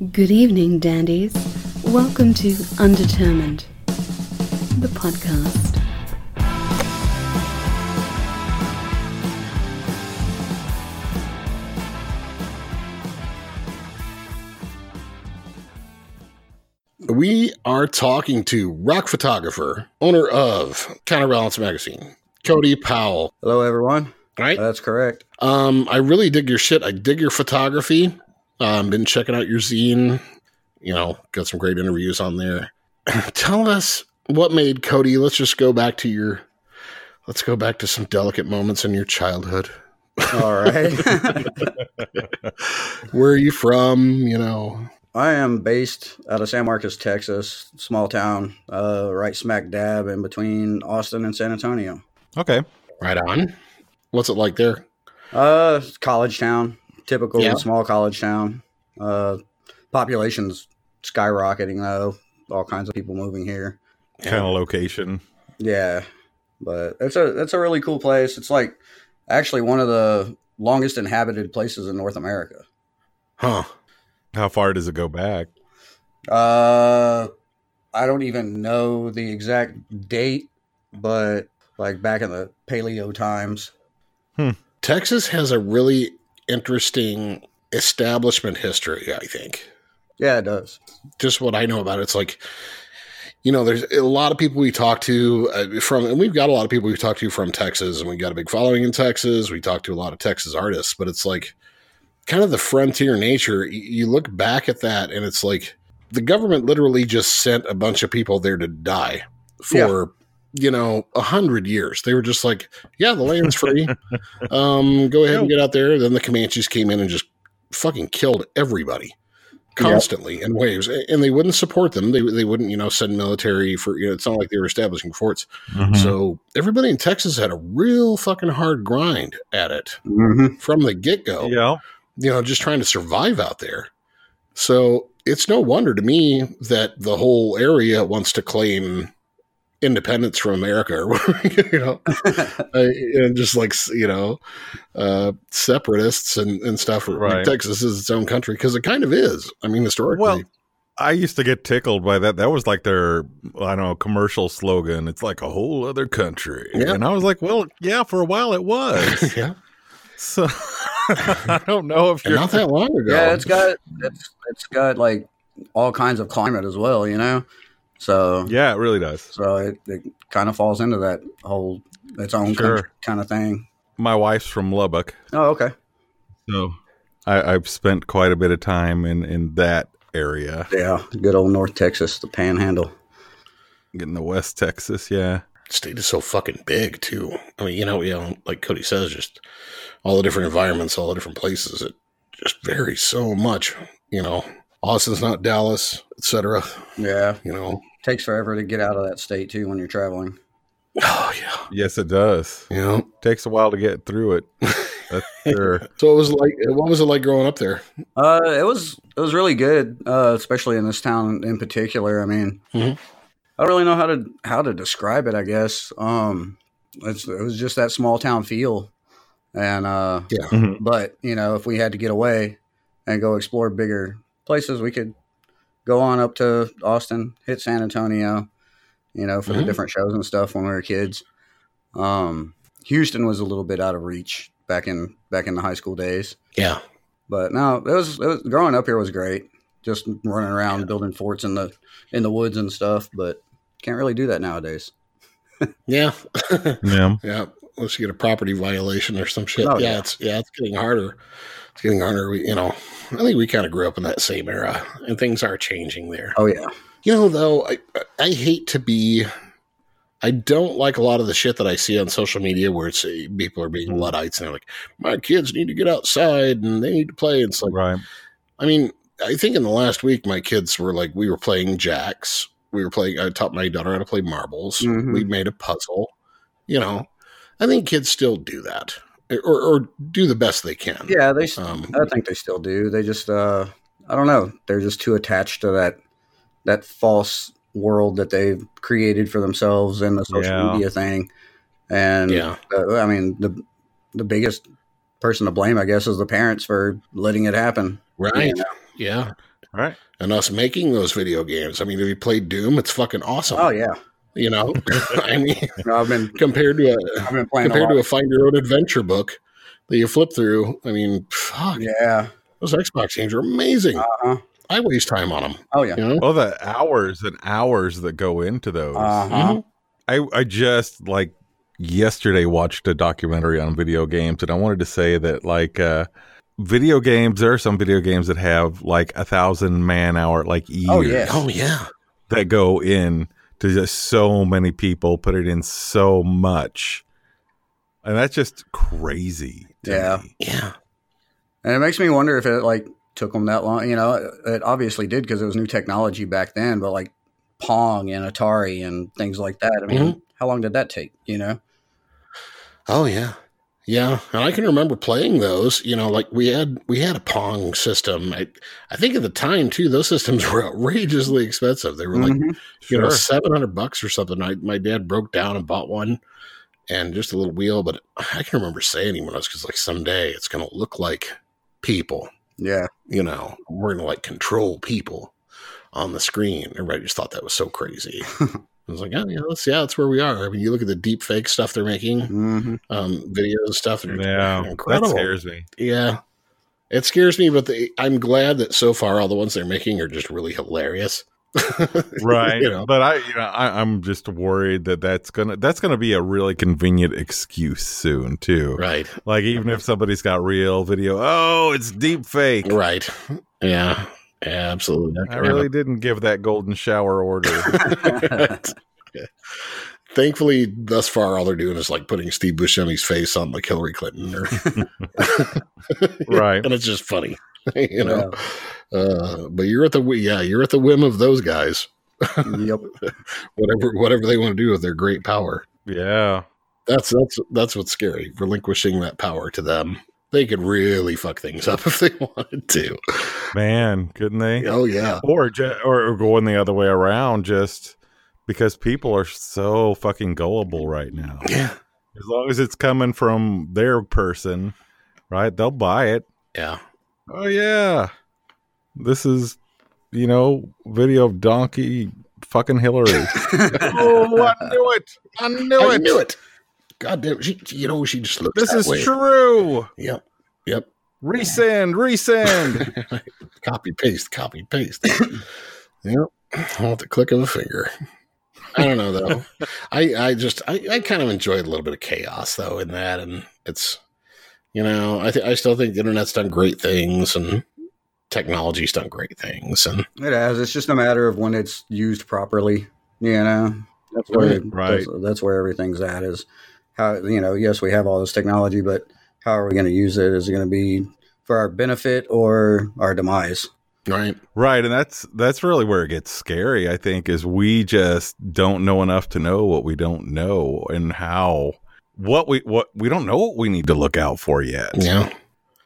Good evening, dandies. Welcome to Undetermined, the podcast. We are talking to rock photographer, owner of Counterbalance Magazine, Cody Powell. Hello, everyone. Right? That's correct. Um, I really dig your shit. I dig your photography. Um, been checking out your zine. You know, got some great interviews on there. Tell us what made Cody. Let's just go back to your. Let's go back to some delicate moments in your childhood. All right. Where are you from? You know. I am based out of San Marcos, Texas, small town, uh, right smack dab in between Austin and San Antonio. Okay. Right on. What's it like there? Uh, college town, typical Yeah. small college town. Uh, population's skyrocketing though. All kinds of people moving here. Kind of location. Yeah, but it's a it's a really cool place. It's like actually one of the longest inhabited places in North America. Huh. How far does it go back? Uh, I don't even know the exact date, but like back in the paleo times. Hmm. Texas has a really interesting establishment history, I think. Yeah, it does. Just what I know about it, it's like, you know, there's a lot of people we talk to uh, from, and we've got a lot of people we talk to from Texas, and we got a big following in Texas. We talk to a lot of Texas artists, but it's like kind of the frontier nature. You look back at that, and it's like the government literally just sent a bunch of people there to die for. You know, a hundred years. They were just like, "Yeah, the land's free. um, go ahead and get out there." Then the Comanches came in and just fucking killed everybody constantly in waves, and they wouldn't support them. They they wouldn't, you know, send military for. You know, it's not like they were establishing forts. Mm-hmm. So everybody in Texas had a real fucking hard grind at it Mm-hmm. from the get go. yeah. You know, just trying to survive out there. So it's no wonder to me that the whole area wants to claim independence from America, or you know, and just like you know, uh, separatists and, and stuff. Like Right. Texas is its own country because it kind of is. I mean, historically, Well, I used to get tickled by that. That was like their, I don't know, commercial slogan. It's like a whole other country. Yeah. And I was like, well, yeah, for a while it was. yeah, so I don't know if you're. not that long ago. Yeah, it's got it's it's got like all kinds of climate as well, you know. So yeah, it really does. so it, it kind of falls into that whole its own Sure. kind of thing. My wife's from Lubbock. Oh, okay. So I, I've spent quite a bit of time in, in that area, Yeah, good old North Texas, the Panhandle. getting the West Texas. Yeah. state is so fucking big too. I mean, you know, you know, like Cody says, just all the different environments, all the different places. It just varies so much. You know, Austin's not Dallas, etc. Yeah, You know. takes forever to get out of that state too when you're traveling. Oh yeah. Yes, it does. You know. Takes a while to get through it. That's sure. So it was like, what was it like growing up there? Uh, it was it was really good, uh, especially in this town in particular. I mean, Mhm. I don't really know how to how to describe it. I guess um, it's, it was just that small town feel, and uh, Yeah. Mhm. but you know, if we had to get away and go explore bigger places, we could go on up to Austin, hit San Antonio, you know, for the Mhm. different shows and stuff when we were kids. Um, Houston was a little bit out of reach back in back in the high school days. Yeah. But no, it was, it was growing up here was great. Just running around building forts in the in the woods and stuff, but can't really do that nowadays. Yeah. Yeah. yeah. Unless you get a property violation or some shit. Oh, yeah, yeah. It's yeah, it's getting harder. It's getting harder. We, you know, I think we kind of grew up in that same era, and things are changing there. Oh yeah, You know, though, I I hate to be. I don't like a lot of the shit that I see on social media where it's uh, people are being luddites and they're like, "My kids need to get outside and they need to play." It's like, Right. I mean, I think in the last week, my kids were like, we were playing jacks. We were playing. I taught my daughter how to play marbles. Mhm. We made a puzzle. You know, I think kids still do that, or, or do the best they can. yeah. They, Um, I think they still do. They just, uh, I don't know. They're just too attached to that that false world that they've created for themselves and the social Yeah. media thing. And Yeah. uh, I mean the the biggest person to blame, I guess, is the parents for letting it happen. right. You know? Yeah. Right. and us making those video games. I mean, if you played Doom, it's fucking awesome. Oh yeah, You know, I mean, no, I've been compared to a I've been playing compared a to a find your own adventure book that you flip through. I mean, fuck, yeah. those Xbox games are amazing. Uh-huh. I waste time on them. Oh yeah. You know, Oh, the hours and hours that go into those. Uh-huh. Mhm. I I just like yesterday watched a documentary on video games, and I wanted to say that like uh, video games, there are some video games that have like a thousand man hour like years Oh, yeah. oh yeah, that go in to just so many people put it in so much, and that's just crazy. to Yeah. me. yeah, And it makes me wonder if it like took them that long. You know, it, it obviously did because it was new technology back then. But like Pong and Atari and things like that. I mean, Mm-hmm. how long did that take? You know? oh yeah. Yeah, and I can remember playing those. You know, like we had we had a Pong system. I I think at the time too, those systems were outrageously expensive. They were like Mhm. you know seven hundred bucks or something. I, my dad broke down and bought one, and just a little wheel. But I can remember saying when I was because like someday it's going to look like people. yeah. You know, we're going to like control people on the screen. Everybody just thought that was so crazy. I was like, oh yeah, that's yeah, that's where we are. I mean, you look at the deep fake stuff they're making, hmm um, videos and stuff. They're Yeah, that scares me. Yeah, it scares me, but the, I'm glad that so far all the ones they're making are just really hilarious. right you know, but i you know I, i'm just worried that that's gonna that's gonna be a really convenient excuse soon too right, like even if somebody's got real video oh it's deep fake right. Yeah, yeah, absolutely. That i could really didn't give that golden shower order. Thankfully, thus far, all they're doing is like putting Steve Buscemi's face on like Hillary Clinton, or right and it's just funny, you know. Uh, but you're at the yeah, you're at the whim of those guys. Yep. Whatever, whatever they want to do with their great power. yeah That's that's that's what's scary. Relinquishing that power to them, they could really fuck things up if they wanted to. man couldn't they Oh yeah, or, or or going the other way around just because people are so fucking gullible right now yeah, as long as it's coming from their person right they'll buy it yeah. Oh yeah, this is you know video of donkey fucking Hillary. oh, I knew it! I knew I it! I knew it. God damn, she, you know she just looks. This that is way. true. Yep, yep. Resend, resend. copy paste, copy paste. yep, all at the click of a finger. I don't know though. I I just I, I kind of enjoyed a little bit of chaos though in that, and it's you know I th- I still think the internet's done great things and technology's done great things, and It has. It's just a matter of when it's used properly. You know, that's where Right. that's, that's where everything's at. Is how you know? Yes, we have all this technology, but how are we going to use it? Is it going to be for our benefit or our demise? right, right, and that's that's really where it gets scary. I think is we just don't know enough to know what we don't know and how what we what we don't know what we need to look out for yet. yeah,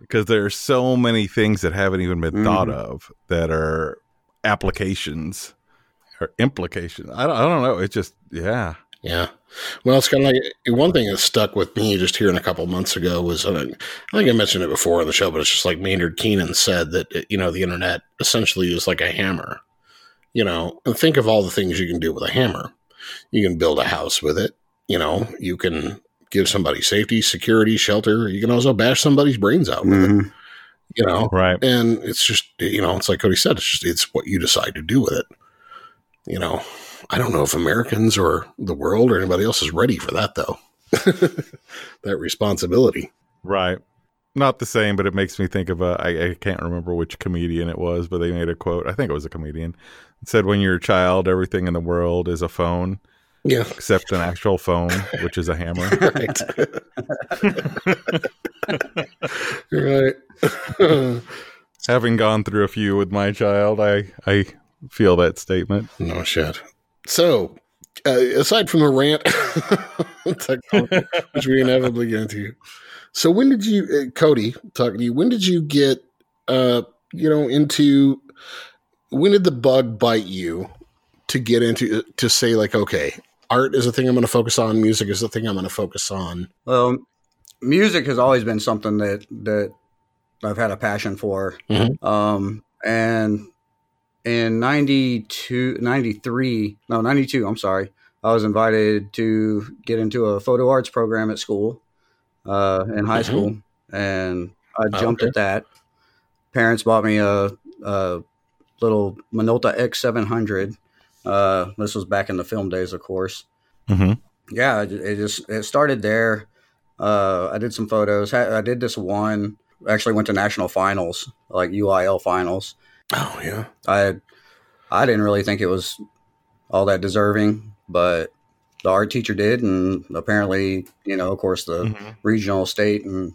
because there's so many things that haven't even been thought Mhm. of that are applications or implications. I don't, I don't know. It's just yeah, Yeah. Well, it's kind of like one thing that stuck with me just hearing a couple months ago was I think I mentioned it before on the show, but it's just like Maynard Keenan said that uh, you know the internet essentially is like a hammer. You know, and think of all the things you can do with a hammer. You can build a house with it. You know, you can give somebody safety, security, shelter. You can also bash somebody's brains out with it. Mhm. You know, right. and it's just you know it's like Cody said it's just it's what you decide to do with it you know I don't know if Americans or the world or anybody else is ready for that though that responsibility Right. Not the same, but it makes me think of a. I, I can't remember which comedian it was, but they made a quote. I think it was a comedian. It said, "When you're a child, everything in the world is a phone, yeah except an actual phone, which is a hammer." right right Having gone through a few with my child, I I feel that statement. no shit so uh, aside from the rant which we inevitably get into so when did you uh, Cody talking to you when did you get uh you know into when did the bug bite you to get into to say like okay art is a thing i'm going to focus on music is the thing i'm going to focus on Well, music has always been something that that I've had a passion for, Mhm. um, and in 92, 93, no, 92, I'm sorry. I was invited to get into a photo arts program at school, uh, in high Mhm. school. And I Oh, jumped okay. at that. Parents bought me a, a little Minolta X700. Uh, this was back in the film days, of course. hmm Yeah, it, it just it started there. Uh, I did some photos. I did this one. Actually, went to national finals, like UIL finals. Oh yeah. I I didn't really think it was all that deserving, but the art teacher did, and apparently, you know, of course, the Mm-hmm. regional, state, and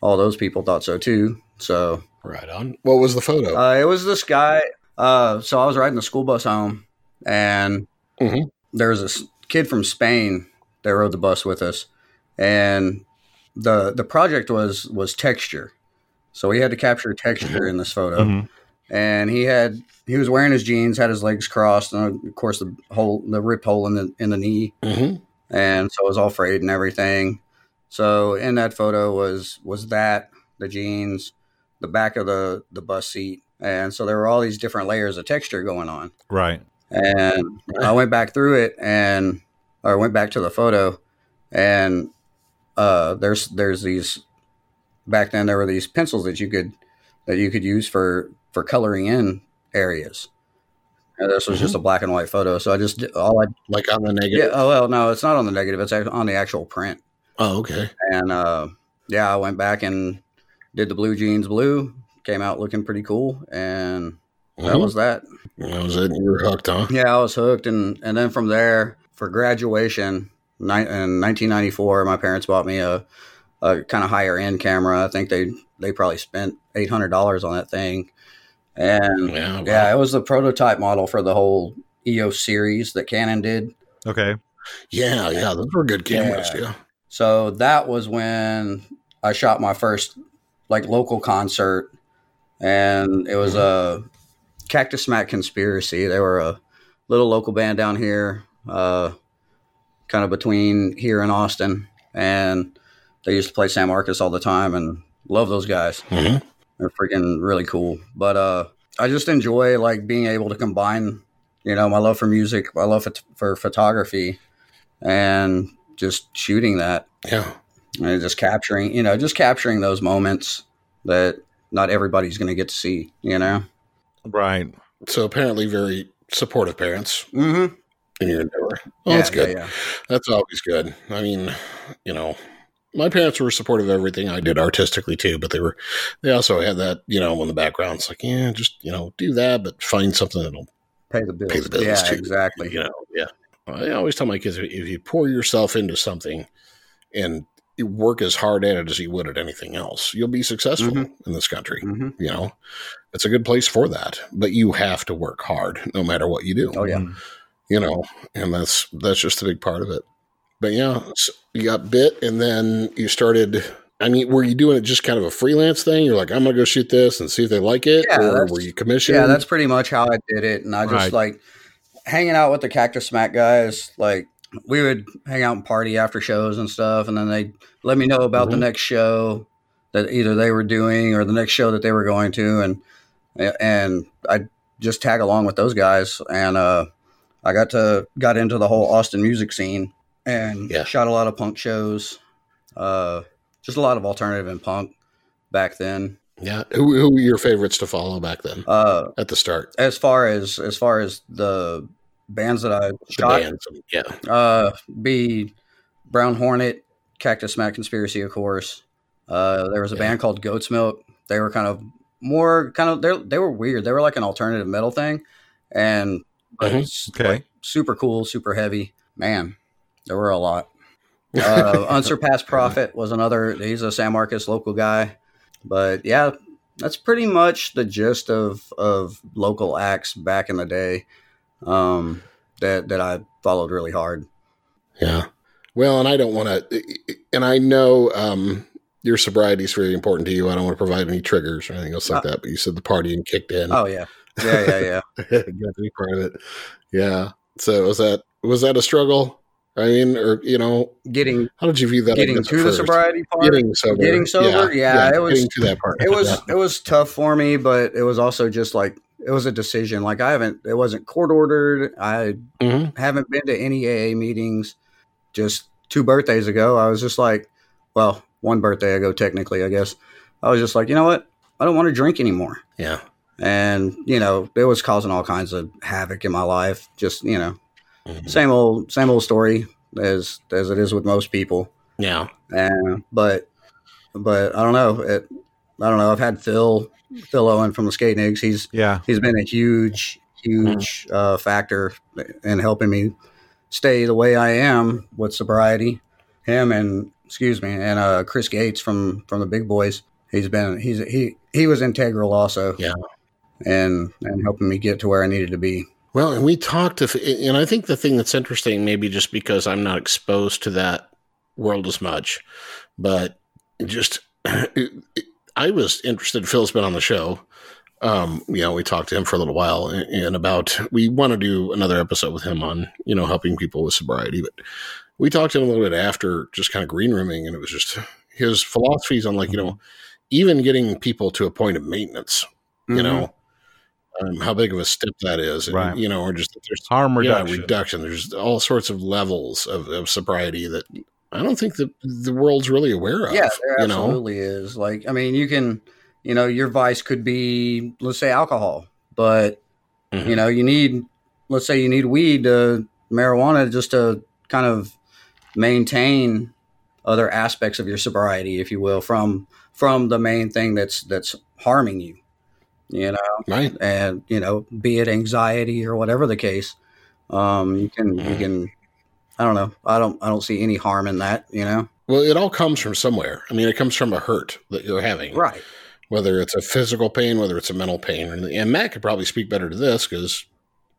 all those people thought so too. So Right on. What was the photo? uh, it was this guy. Uh, so I was riding the school bus home, and Mhm. there was this kid from Spain that rode the bus with us, and the the project was was texture. So he had to capture texture in this photo, hmm and he had he was wearing his jeans, had his legs crossed, and of course the hole the rip hole in the in the knee, hmm and so it was all frayed and everything. So in that photo was was that the jeans, the back of the the bus seat, and so there were all these different layers of texture going on. Right. And I went back through it and or went back to the photo, and uh, there's there's these back then there were these pencils that you could that you could use for for coloring in areas. And this was just a black and white photo, so I just all I Like on the negative. yeah. Oh well, no, it's not on the negative. It's on the actual print. Oh, okay. And uh, yeah, I went back and did the blue jeans blue. Came out looking pretty cool, and that Mhm. was that. That was it. You were hooked, huh? Yeah, I was hooked, and and then from there for graduation in 1994, my parents bought me a a kind of higher end camera. I think they they probably spent eight hundred dollars on that thing, and Yeah. wow. yeah, it was the prototype model for the whole EOS series that Canon did. Okay. Yeah. Yeah. Those were good cameras. Yeah. Yeah. So that was when I shot my first like local concert, and it was a Cactus Smack Conspiracy. They were a little local band down here, uh, kind of between here and Austin, and they used to play San Marcos all the time, and love those guys. Mhm. They're freaking really cool. But uh, I just enjoy like being able to combine, you know, my love for music, my love for, photography, and just shooting that Yeah. and just capturing, you know, just capturing those moments that not everybody's going to get to see, you know. Right. So apparently, very supportive parents Mm-hmm. in your endeavor. Well, that's good. Yeah, That's always good. I mean, you know, my parents were supportive of everything I did artistically too, but they were, they also had that, you know, in the background. It's like, yeah, just, you know, do that, but find something that'll, Pay the bills. Pay the bills, yeah, too. exactly. you know, yeah. I always tell my kids if you pour yourself into something and you work as hard at it as you would at anything else, you'll be successful Mhm. in this country. hmm You know, it's a good place for that, but you have to work hard no matter what you do. Oh yeah. Mhm. you know, and that's that's just a big part of it. But yeah, so you got bit, and then you started. I mean, were you doing it just kind of a freelance thing? You're like, I'm gonna go shoot this and see if they like it, Yeah, or were you commissioned? Yeah, that's pretty much how I did it. And I just Right. like hanging out with the Cactus Smack guys. Like we would hang out and party after shows and stuff, and then they let me know about the Mhm. next show that either they were doing or the next show that they were going to, and and I just tag along with those guys, and uh, I got to got into the whole Austin music scene and Yeah. shot a lot of punk shows, uh, just a lot of alternative and punk back then. yeah. Who who were your favorites to follow back then Uh, at the start? as far as as far as the bands that I The shot, bands, yeah, uh, be Brown Hornet, Cactus Smack Conspiracy, of course. Uh, there was a Yeah. band called Goat's Milk. They were kind of more kind of they they were weird. They were like an alternative metal thing, and but Mhm. Okay. like, super cool, super heavy. Man, there were a lot. Uh, Unsurpassed Prophet was another. He's a San Marcos local guy, but yeah, that's pretty much the gist of of local acts back in the day. Um, that that I followed really hard. yeah. Well, and I don't want to, and I know um, your sobriety is very important to you. I don't want to provide any triggers or anything else like Uh, that. But you said the partying kicked in. Oh yeah, yeah, yeah, yeah. got to be part of it. Yeah. So was that was that a struggle? I mean, or you know, Getting how did you view that? Getting to the sobriety part. Getting sober. Getting sober? Yeah, it was- Getting to that part. it was Yeah. it was tough for me, but it was also just like it was a decision. Like I haven't, it wasn't court ordered. I Mhm. haven't been to any AA meetings. Just two birthdays ago, I was just like, well, one birthday ago, technically, I guess. I was just like, you know what? I don't want to drink anymore. Yeah. And, you know, it was causing all kinds of havoc in my life. Just, you know, Mhm. same old, same old story as, as it is with most people. Yeah. And, but, but I don't know. It, I don't know. I've had Phil, Phil Owen from the Skatenigs. He's, Yeah. he's been a huge, huge uh, factor in helping me stay the way I am with sobriety. Him and excuse me, and uh, Chris Gates from from the Big Boys. He's been he's he he was integral also. Yeah. and and helping me get to where I needed to be. Well, and we talked to, and I think the thing that's interesting, maybe just because I'm not exposed to that world as much, but just I was interested. Phil's been on the show. Um, you know, we talked to him for a little while, and, and about we want to do another episode with him on you know helping people with sobriety, but we talked to him a little bit after, just kind of green rooming, and it was just his philosophies on like you know even getting people to a point of maintenance. You know. Um, how big of a step that is, and, Right. you know, or just there's Harm reduction. yeah, reduction. There's all sorts of levels of, of sobriety that I don't think that the world's really aware of. Yeah, there you know, absolutely is. Like, I mean, you can, you know, your vice could be, let's say, alcohol, but Mhm. you know, you need, let's say, you need weed, to, marijuana, just to kind of maintain other aspects of your sobriety, if you will, from from the main thing that's that's harming you. You know, right? and you know, be it anxiety or whatever the case, um, you can you Mhm. can. I don't know. I don't. I don't see any harm in that. You know. Well, it all comes from somewhere. I mean, it comes from a hurt that you're having, Right. whether it's a physical pain, whether it's a mental pain. And, and Matt could probably speak better to this because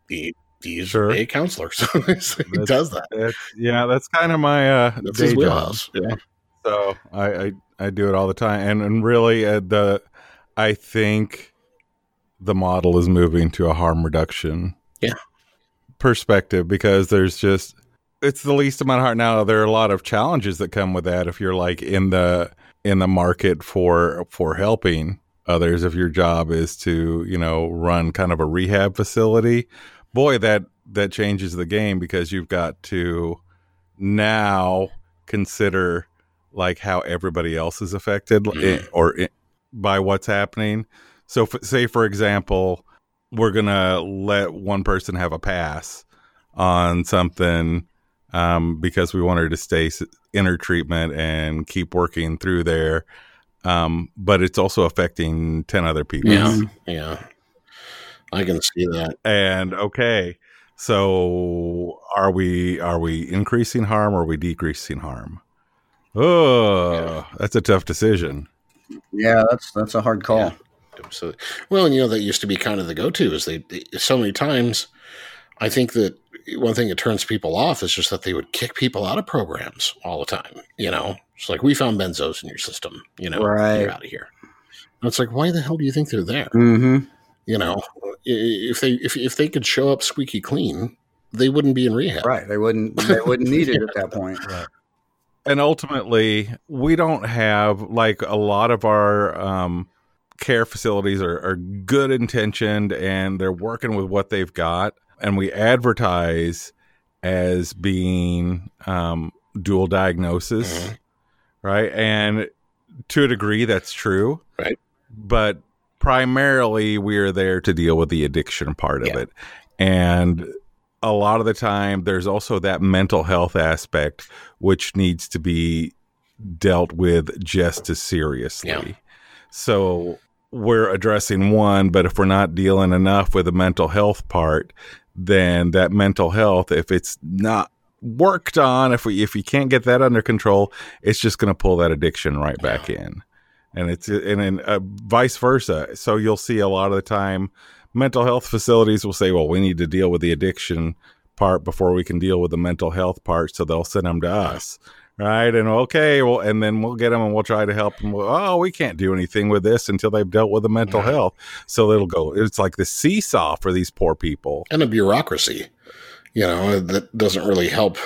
he, he's Sure. a counselor, so he That's- does that. That's, yeah, that's kind of my uh, That's day his job. Yeah. So I, I I do it all the time, and and really uh, the I think the model is moving to a harm reduction. Yeah. Perspective because there's just it's the least amount of heart Now there are a lot of challenges that come with that if you're like in the in the market for for helping others. If your job is to you know run kind of a rehab facility, boy that that changes the game because you've got to now consider like how everybody else is affected Mhm. i- or i- by what's happening. So, f- say for example, we're gonna let one person have a pass on something um, because we want her to stay s- in her treatment and keep working through there. Um, but it's also affecting ten other people. Yeah. Yeah. I can see that. And okay, so are we are we increasing harm or are we decreasing harm? Oh, Yeah. that's a tough decision. Yeah, that's that's a hard call. Yeah. So, well, and you know, that used to be kind of the go to is they, they, so many times, I think that one thing that turns people off is just that they would kick people out of programs all the time. You know, it's like, we found benzos in your system, you know, Right. you're out of here. And it's like, why the hell do you think they're there? Mm-hmm. You know, if they, if, if they could show up squeaky clean, they wouldn't be in rehab. Right. They wouldn't they wouldn't need it at that point. And ultimately, we don't have like a lot of our um, care facilities are, are good intentioned and they're working with what they've got, and we advertise as being um, dual diagnosis. Mhm. right? And to a degree, that's true. Right. But primarily, we're there to deal with the addiction part of it. And a lot of the time, there's also that mental health aspect, which needs to be dealt with just as seriously. Yeah. So we're addressing one, but if we're not dealing enough with the mental health part, then that mental health, if it's not worked on, if we if we can't get that under control, it's just going to pull that addiction right back in, and it's and then uh, vice versa. So you'll see a lot of the time, mental health facilities will say, "Well, we need to deal with the addiction part before we can deal with the mental health part," so they'll send them to us. Right and okay, well, and then we'll get them and we'll try to help them. Oh, we can't do anything with this until they've dealt with the mental Right. health. So it'll go. It's like the seesaw for these poor people. and a bureaucracy, you know, that doesn't really help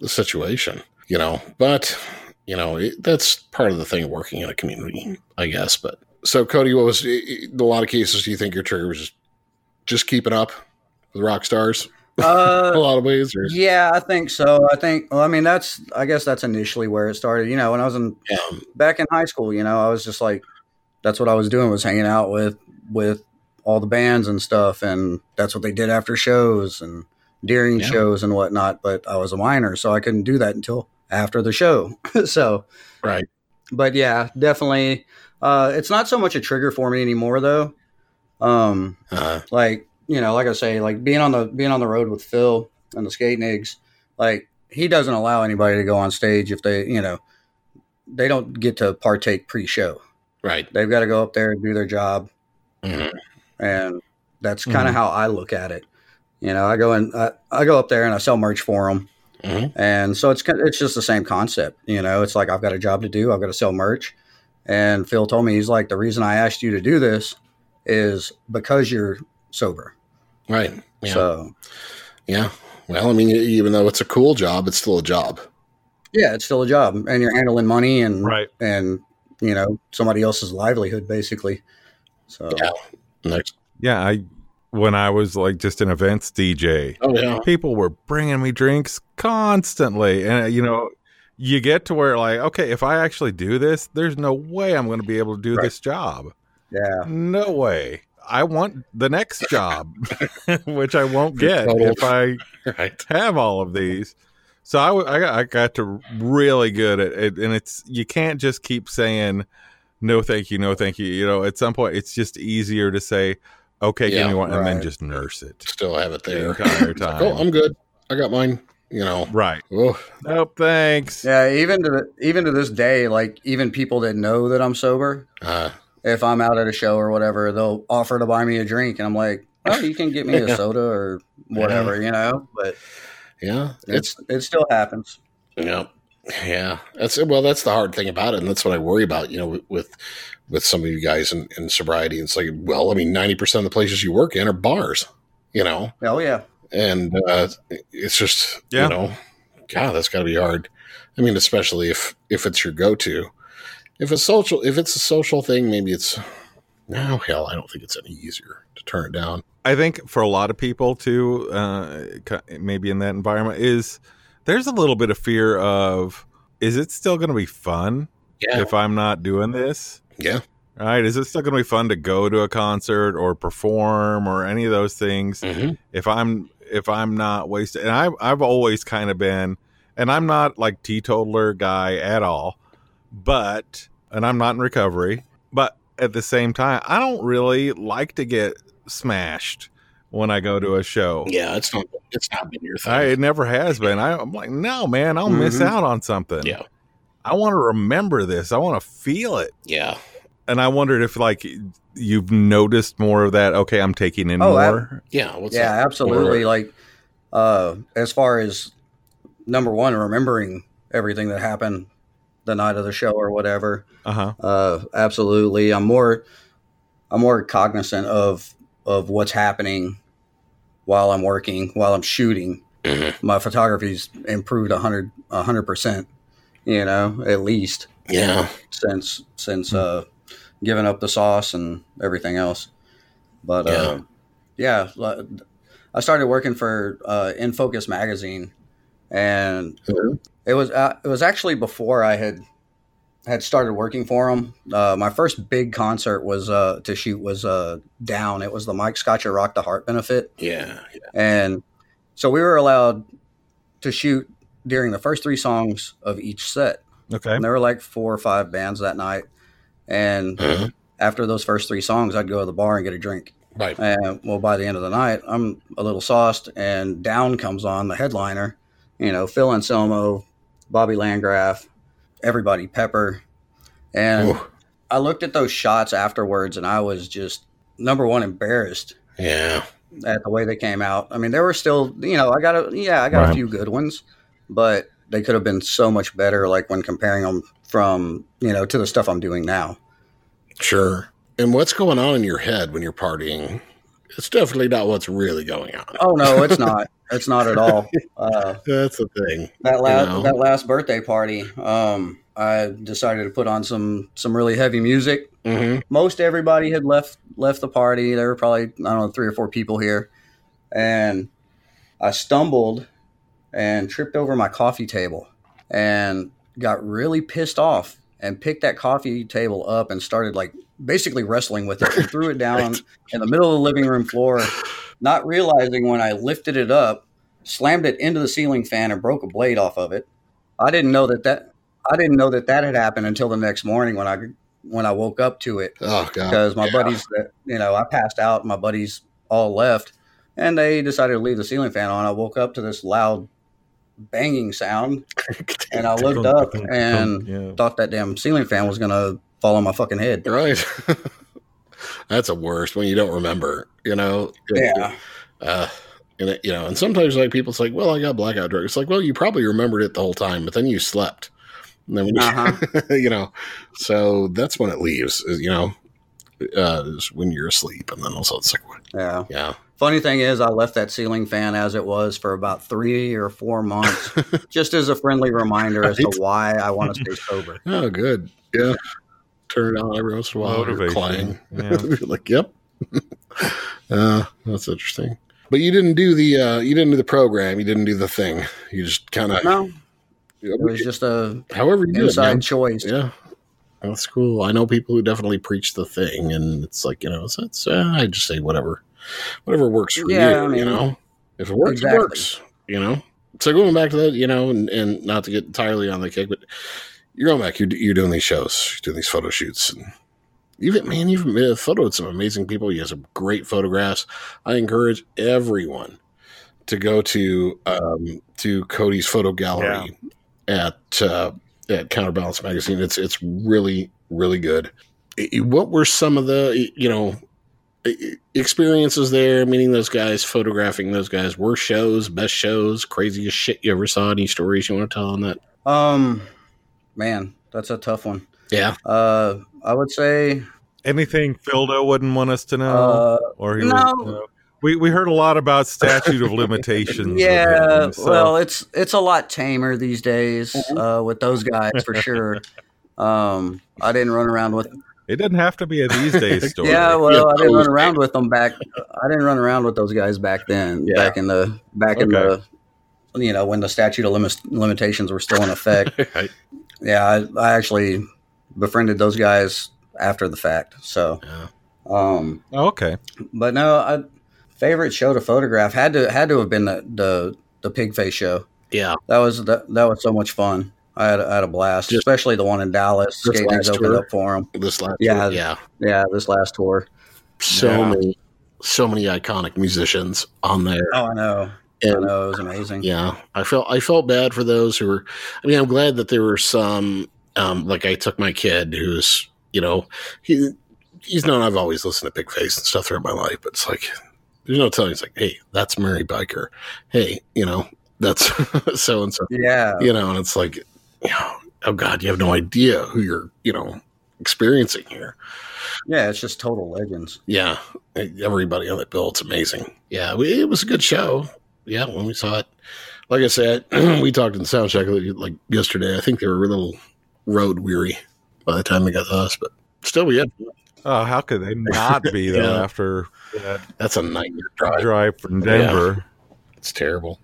the situation, you know. But you know, it, that's part of the thing working in a community, I guess. But so, Cody, what was a lot of cases? Do you think your trigger was just just keeping up with rock stars a Uh, lot of ways? Or, yeah, I think so. I think. Well, I mean, that's. I guess that's initially where it started. You know, when I was in yeah, back in high school, you know, I was just like, that's what I was doing was hanging out with with all the bands and stuff, and that's what they did after shows and during Yeah. shows and whatnot. But I was a minor, so I couldn't do that until after the show. so, right. but yeah, definitely. Uh, it's not so much a trigger for me anymore, though. Um, Uh, like you know, like I say, like being on the being on the road with Phil and the Skatenigs, like he doesn't allow anybody to go on stage if they, you know, they don't get to partake pre-show. right. They've got to go up there and do their job, Mhm. and that's kind of Mhm. how I look at it. You know, I go and I, I go up there and I sell merch for them, Mhm. and so it's kind- it's just the same concept. You know, it's like I've got a job to do. I've got to sell merch, and Phil told me he's like the reason I asked you to do this is because you're sober. Right. Yeah. So yeah. Well, I mean, even though it's a cool job, it's still a job. yeah, it's still a job, and you're handling money and Right. and you know somebody else's livelihood basically. So Yeah. Next. Yeah, I when I was like just an events DJ, Oh yeah. people were bringing me drinks constantly, and uh, you know, you get to where like, okay, if I actually do this, there's no way I'm going to be able to do Right. this job. yeah, No way. I want the next job, which I won't get if I Right. have all of these. So I, w- I got, I got to really good at it, and it's you can't just keep saying no, thank you, no, thank you. You know, at some point, it's just easier to say, okay, give me one, and then just nurse it Still have it the there. entire time. oh, I'm good. I got mine. You know. right. Oh, Nope. Thanks. yeah. Even to the, even to this day, like even people that know that I'm sober, uh, if I'm out at a show or whatever, they'll offer to buy me a drink, and I'm like, oh, you can get me a soda or whatever, you know. But yeah. It's it's it still happens. Yeah, yeah. That's well. That's the hard thing about it, and that's what I worry about. You know, with with, with some of you guys in, in sobriety, it's like, well, I mean, ninety percent of the places you work in are bars. You know, Oh yeah, and uh, it's just Yeah. you know, God, that's got to be hard. I mean, especially if if it's your go to. If it's social, if it's a social thing, maybe it's. No, hell, I don't think it's any easier to turn it down. I think for a lot of people too, uh, maybe in that environment, is there's a little bit of fear of is it still going to be fun Yeah, if I'm not doing this? yeah, Right? Is it still going to be fun to go to a concert or perform or any of those things hmm if I'm if I'm not wasted? And I I've always kind of been, and I'm not like teetotaler guy at all, but and I'm not in recovery, but at the same time, I don't really like to get smashed when I go to a show. yeah. It's not. It's not been your thing. I, it never has been. I, I'm like, no, man, I'll miss Mhm. out on something. yeah, I want to remember this. I want to feel it. yeah. And I wondered if, like, you've noticed more of that. Okay, I'm taking in Oh, I- more. Yeah, what's yeah, that? absolutely. Like, uh, as far as number one, remembering everything that happened the night of the show or whatever. Uh huh. Uh, absolutely. I'm more, I'm more cognizant of of what's happening while I'm working, while I'm shooting. Mhm. My photography's improved a hundred, a hundred percent. You know, at least Yeah, since since uh, giving up the sauce and everything else. But uh, yeah, I started working for uh, In Focus magazine, and Mhm. it was uh, it was actually before I had had started working for them. Uh, my first big concert was uh, to shoot was uh, down. It was the Mike Scaccia Rock the Heart benefit, yeah, and so we were allowed to shoot during the first three songs of each set. Okay. And there were like four or five bands that night. And Uh-huh. after those first three songs, I'd go to the bar and get a drink. right. And well, by the end of the night, I'm a little sauced, and down comes on the headliner. You know, Phil Anselmo, Bobby Landgraf, everybody, Pepper. And Ooh, I looked at those shots afterwards, and I was just number one embarrassed yeah, at the way they came out. I mean, there were still, you know, I got a yeah, I got a few good ones, but they could have been so much better. Like when comparing them from you know to the stuff I'm doing now. sure. And what's going on in your head when you're partying? It's definitely not what's really going on. Oh no, it's not. It's not at all. Uh, That's the thing. that last know? that last birthday party, um, I decided to put on some some really heavy music Mm-hmm. most everybody had left left the party. There were probably I don't know three or four people here, and I stumbled and tripped over my coffee table and got really pissed off and picked that coffee table up and started like basically wrestling with it and threw it down in the middle of the living room floor, not realizing when I lifted it up, slammed it into the ceiling fan and broke a blade off of it. I didn't know that that I didn't know that that had happened until the next morning when I when I woke up to it Oh god. because my Yeah. buddies that you know I passed out, my buddies all left, and they decided to leave the ceiling fan on. I woke up to this loud banging sound, and I looked up and yeah. thought that damn ceiling fan was gonna fall on my fucking head. Right. That's a worst when you don't remember, you know? Yeah, Uh, and it, you know, and sometimes like people, it's like, well, I got blackout drunk. It's like, well, you probably remembered it the whole time, but then you slept. And then you, Uh-huh. you know, so that's when it leaves, you know, uh, is when you're asleep. And then also it's like, what? yeah. yeah. Funny thing is, I left that ceiling fan as it was for about three or four months, just as a friendly reminder as to why I want to stay sober. Oh, good. Yeah. Turn it on every once in a while. or Motivation. Clang. Yeah. like, yep. uh, that's interesting. But you didn't do the uh, you didn't do the program. You didn't do the thing. You just kind of No, it was just a however you do it. inside man. choice. Yeah, that's cool. I know people who definitely preach the thing, and it's like you know, it's, it's uh, I just say whatever, whatever works for Yeah, you. I mean, you know, if it works, exactly. it works. You know. So going back to that, you know, and, and not to get entirely on the kick, but you're going back. You're you're doing these shows, you're doing these photo shoots, and you've man, you've uh, photoed some amazing people. You have some great photographs. I encourage everyone to go to um, to Cody's photo gallery at uh, at Counterbalance Magazine. It's it's really really good. What were some of the you know experiences there? Meeting those guys, photographing those guys. Were shows, best shows, craziest shit you ever saw? Any stories you want to tell on that? Um, man, that's a tough one. Yeah, Uh, I would say, Anything Phildo wouldn't want us to know, uh, or he no. was. you know, we we heard a lot about statute of limitations. yeah, him, so- well, it's it's a lot tamer these days Mm-hmm. uh, with those guys for sure. Um, I didn't run around with it doesn't have to be a these days story. yeah, well, Yeah, I didn't run around with them back. I didn't run around with those guys back then. Yeah. Back in the back in the you know when the statute of limit, limitations were still in effect. yeah, I, I actually befriended those guys after the fact. So, Yeah. um, Oh, okay. but no, I favorite show to photograph had to had to have been the the, the Pigface show. yeah. That was that, that was so much fun. I had, I had a blast, Just- especially the one in Dallas. This last opened tour? up for him. This last Yeah. yeah, Yeah, this last tour. so Yeah. many, so many iconic musicians on there. Oh, I know. I know. It was amazing. Yeah, I felt I felt bad for those who were. I mean, I'm glad that there were some. Um, like I took my kid, who's you know, he he's known I've always listened to Pigface and stuff throughout my life, but it's like there's no telling. It's like, hey, that's Mary Byker. Hey, you know, that's so and so. Yeah. You know, and it's like, you know, oh God, you have no idea who you're, you know, experiencing here. Yeah. It's just total legends. Yeah, everybody on that bill, it's amazing. Yeah, we, it was a good show. Yeah, when we saw it, like I said, we talked in the sound check like yesterday. I think they were a little road weary by the time they got to us, but still, we had Oh, how could they not be though Yeah. after that that's a nightmare drive. drive from Denver? It's terrible.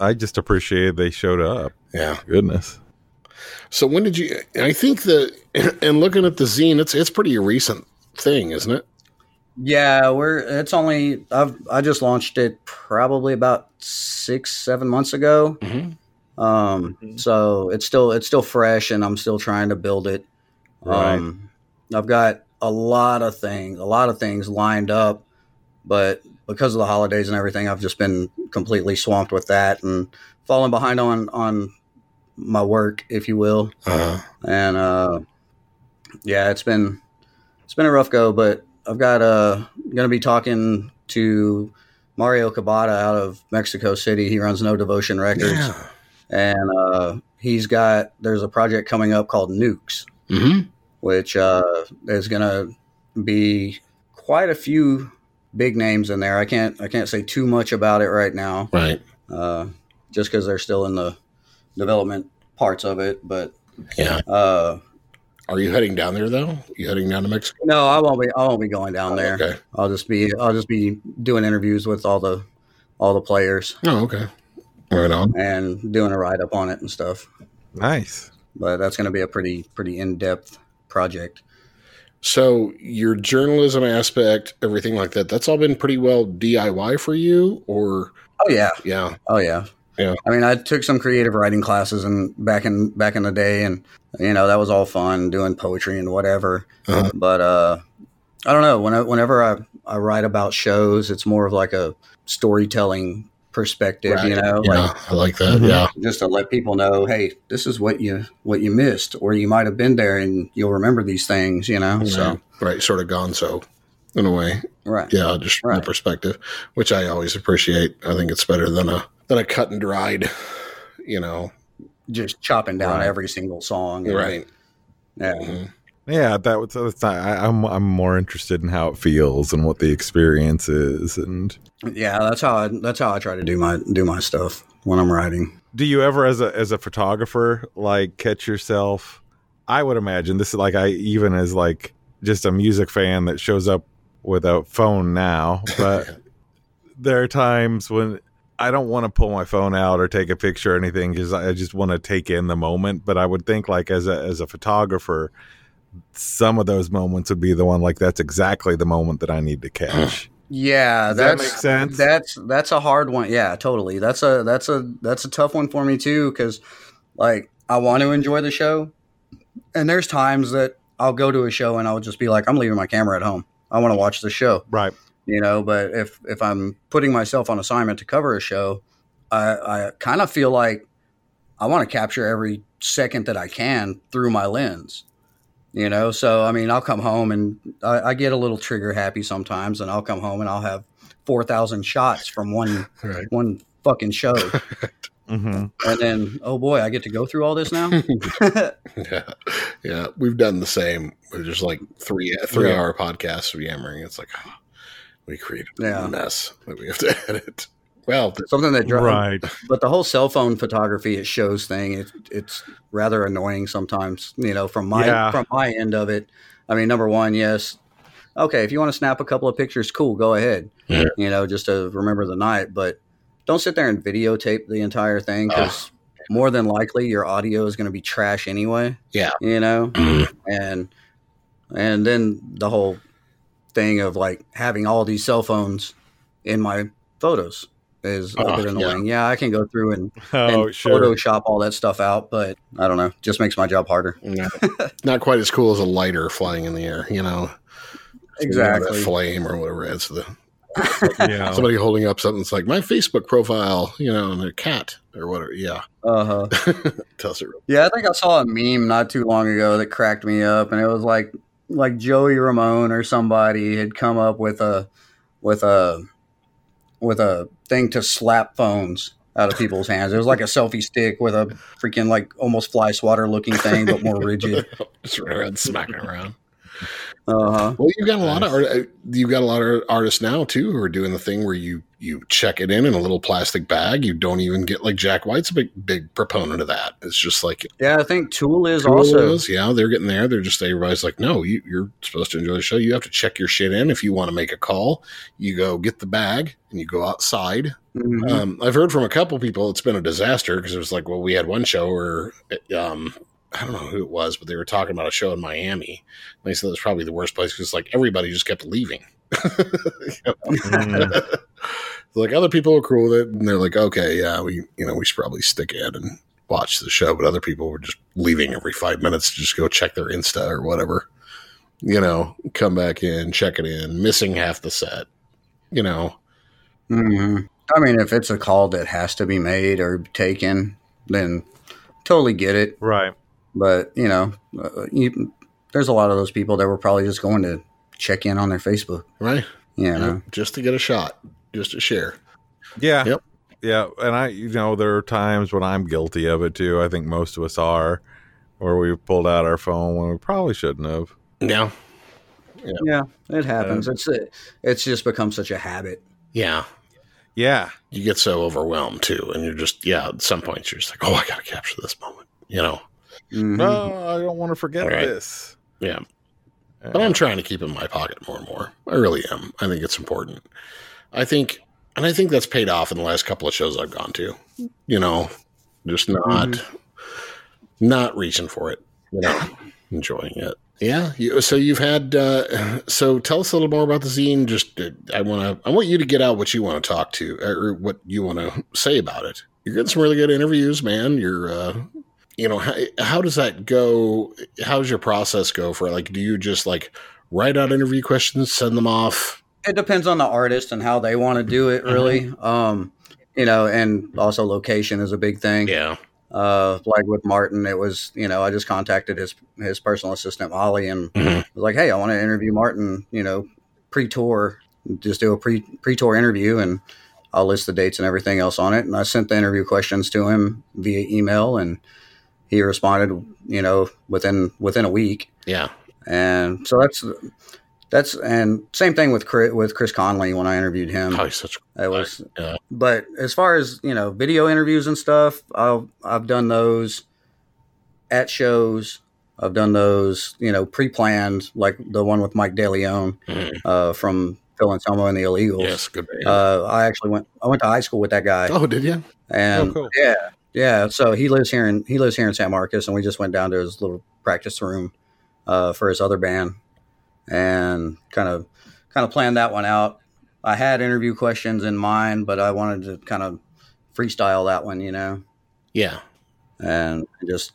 I just appreciated they showed up. Yeah. Goodness. So when did you? I think the and looking at the zine, it's it's pretty recent thing, isn't it? Yeah. We're, it's only, I've, I just launched it probably about six, seven months ago. Mm-hmm. Um, so it's still, it's still fresh and I'm still trying to build it. Right. Um, I've got a lot of things, a lot of things lined up, but because of the holidays and everything, I've just been completely swamped with that and falling behind on on my work, if you will. Uh, And uh, yeah, it's been it's been a rough go, but I've got uh gonna be talking to Mario Cabada out of Mexico City. He runs No Devotion Records, yeah. and uh, he's got there's a project coming up called Nukes Mm-hmm. which uh, is going to be quite a few big names in there. I can't I can't say too much about it right now, Right. uh, just because they're still in the development parts of it. But Yeah. Are you heading down there though? You heading down to Mexico? No, I won't be. I won't be going down there. Okay. I'll just be. I'll just be doing interviews with all the all the players Oh, okay. Right on. and doing a write up on it and stuff. Nice. But that's going to be a pretty pretty in depth project. So your journalism aspect, everything like that, that's all been pretty well DIY for you, or Oh yeah. yeah, Oh yeah. Yeah. I mean, I took some creative writing classes and back in back in the day, and you know that was all fun doing poetry and whatever. Uh-huh. But uh, I don't know. When I, whenever I, I write about shows, it's more of like a storytelling perspective. You know, yeah, like I like that. Mhm. Yeah, just to let people know, hey, this is what you what you missed, or you might have been there and you'll remember these things. You know, so right, right, sort of gonzo in a way. right. Yeah, just Right. the perspective, which I always appreciate. I think it's better than a than a cut and dried, you know. Just chopping down Right. every single song. and- Right. Yeah. Mhm. Yeah, that was. That's not, I, I'm I'm more interested in how it feels and what the experience is. And Yeah, that's how I, that's how I try to do my do my stuff when I'm writing. do you ever, as a as a photographer, like catch yourself? I would imagine this is like I even as like just a music fan that shows up with a phone now, but there are times when I don't want to pull my phone out or take a picture or anything because I just want to take in the moment. But I would think like as a as a photographer, some of those moments would be the one like that's exactly the moment that I need to catch. Yeah, Does that that's make sense? That's that's a hard one. Yeah, totally. That's a that's a that's a tough one for me too because like I want to enjoy the show, and there's times that I'll go to a show and I'll just be like, I'm leaving my camera at home. I want to watch the show. right. You know but if if i'm putting myself on assignment to cover a show i i kind of feel like i want to capture every second that i can through my lens you know so i mean i'll come home and i, I get a little trigger happy sometimes and i'll come home and i'll have 4000 shots from one Right. one fucking show hmm and then oh boy i get to go through all this now Yeah, yeah, we've done the same. We're just like three three Yeah. hour podcasts of yammering. It's like oh, we created Yeah. a mess that we have to edit. Well, something that dri- Right. but the whole cell phone photography it shows thing it, it's rather annoying sometimes you know from my Yeah. from my end of it i mean number one yes okay if you want to snap a couple of pictures cool go ahead Yeah. you know just to remember the night but don't sit there and videotape the entire thing because more than likely your audio is going to be trash anyway Yeah. you know mm, and and then the whole thing of like having all these cell phones in my photos is a Oh, bit annoying. Yeah. I can go through and, Oh, and sure. Photoshop all that stuff out, but I don't know, just makes my job harder. not, not quite as cool as a lighter flying in the air, you know. You know, that Exactly. flame or whatever adds to the Yeah. somebody holding up something that's like my Facebook profile, you know, and a cat or whatever. Yeah, Uh huh. tells it. Yeah, I think I saw a meme not too long ago that cracked me up, and it was like like Joey Ramone or somebody had come up with a with a with a thing to slap phones out of people's hands. It was like a selfie stick with a freaking like almost fly swatter looking thing, but more rigid. Just around smacking around. Uh huh. Well, you've got a lot of art, uh, you've got a lot of artists now too who are doing the thing where you you check it in in a little plastic bag. You don't even get like Jack White's a big big proponent of that. It's just like Yeah, I think Tool is Tool also. is, yeah, they're getting there. They're just everybody's like, no, you, you're supposed to enjoy the show. You have to check your shit in. If you want to make a call, you go get the bag and you go outside. Mhm. Um, I've heard from a couple people it's been a disaster because it was like, well, we had one show where um, I don't know who it was, but they were talking about a show in Miami. And they said it was probably the worst place because like everybody just kept leaving. Mm. like other people are cool with it, and they're like, okay, yeah, we you know we should probably stick in and watch the show. But other people were just leaving every five minutes to just go check their Insta or whatever. You know, come back in, check it in, missing half the set. You know, hmm I mean, if it's a call that has to be made or taken, then totally get it. Right. But you know, uh, you, there's a lot of those people that were probably just going to check in on their Facebook. right? You know, just to get a shot, just to share. Yeah. Yep. Yeah. And I, you know, there are times when I'm guilty of it too. I think most of us are, where we've pulled out our phone when we probably shouldn't have. Yeah, yeah, it happens. it's it's just become such a habit. yeah. Yeah. You get so overwhelmed too, and you're just yeah. At some points, you're just like, oh, I got to capture this moment. You know, Mhm. Oh, I don't want to forget right. this. Yeah. But I'm trying to keep it in my pocket more and more. I really am. I think it's important. I think, and I think that's paid off in the last couple of shows I've gone to. You know, just not, not reaching for it. You know, enjoying it. Yeah. You, so you've had. Uh, so tell us a little more about the zine. Just, uh, I want to. I want you to get out what you want to talk to, or what you want to say about it. You're getting some really good interviews, man. You're. uh you know how, how does that go? How's your process go for it? Like do you just like write out interview questions send them off? It depends on the artist and how they want to do it really. Um you know and also location is a big thing. Yeah. Uh like with martin it was you know i just contacted his his personal assistant molly and Mhm. was like hey i want to interview martin you know pre-tour just do a pre pre-tour interview and i'll list the dates and everything else on it. And i sent the interview questions to him via email and he responded you know within within a week yeah and so that's that's and same thing with Chris, with Chris Conley when I interviewed him. oh, he's such It was, yeah. but as far as you know, video interviews and stuff, I've I've done those at shows. I've done those, you know, pre-planned, like the one with Mike DeLeon Mhm. uh, from Phil and Anselmo and the Illegals. yes good. Uh, I actually went. I went to high school with that guy, oh did you and Oh, cool. yeah, yeah. So he lives here in he lives here in San Marcos, and we just went down to his little practice room uh, for his other band, and kind of kind of planned that one out. I had interview questions in mind, but I wanted to kind of freestyle that one, you know, yeah. And just